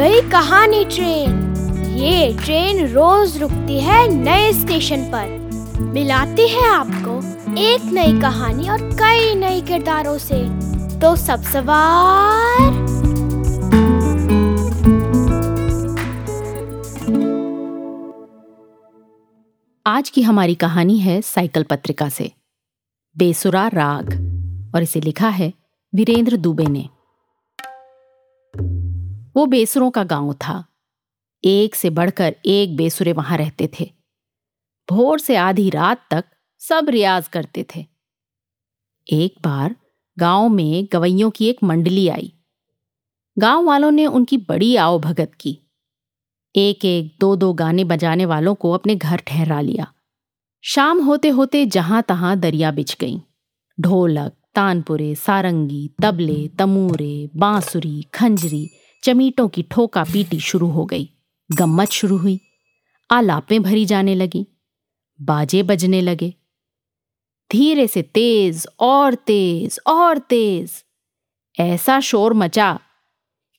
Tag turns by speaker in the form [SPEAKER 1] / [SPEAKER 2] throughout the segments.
[SPEAKER 1] कहानी ट्रेन। ये ट्रेन रोज रुकती है नए स्टेशन पर। मिलाती है आपको एक नई कहानी और कई नए किरदारों से। तो सब सवार।
[SPEAKER 2] आज की हमारी कहानी है साइकिल पत्रिका से। बेसुरा राग। और इसे लिखा है वीरेंद्र दुबे ने। वो बेसुरों का गाँव था। एक से बढ़कर एक बेसुरे वहाँ रहते थे। भोर से आधी रात तक सब रियाज करते थे। एक बार गाँव में गवैयों की एक मंडली आई। गाँव वालों ने उनकी बड़ी आओ भगत की। एक एक दो दो गाने बजाने वालों को अपने घर ठहरा लिया। शाम होते होते जहाँ तहां दरिया बिछ गई। ढोलक, तानपुरे, सारंगी, तबले, तमूरे, बांसुरी, खंजरी चमीटों की ठोका पीटी शुरू हो गई। गम्मत शुरू हुई। आलापें भरी जाने लगी। बाजे बजने लगे। धीरे से तेज, और तेज और तेज। ऐसा शोर मचा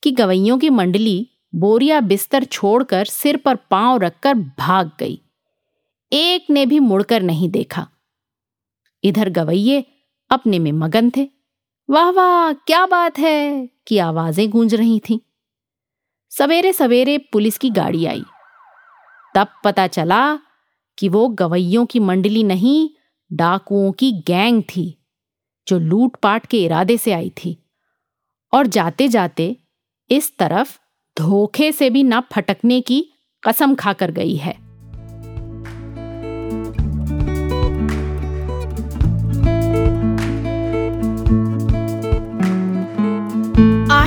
[SPEAKER 2] कि गवैयों की मंडली बोरिया बिस्तर छोड़कर सिर पर पाँव रखकर भाग गई। एक ने भी मुड़कर नहीं देखा। इधर गवैये अपने में मगन थे। वाह वाह, क्या बात है कि आवाज़ें गूंज रही थीं। सवेरे सवेरे पुलिस की गाड़ी आई। तब पता चला कि वो गवैयों की मंडली नहीं, डाकुओं की गैंग थी, जो लूटपाट के इरादे से आई थी। और जाते जाते इस तरफ़ धोखे से भी ना फटकने की कसम खाकर गई है।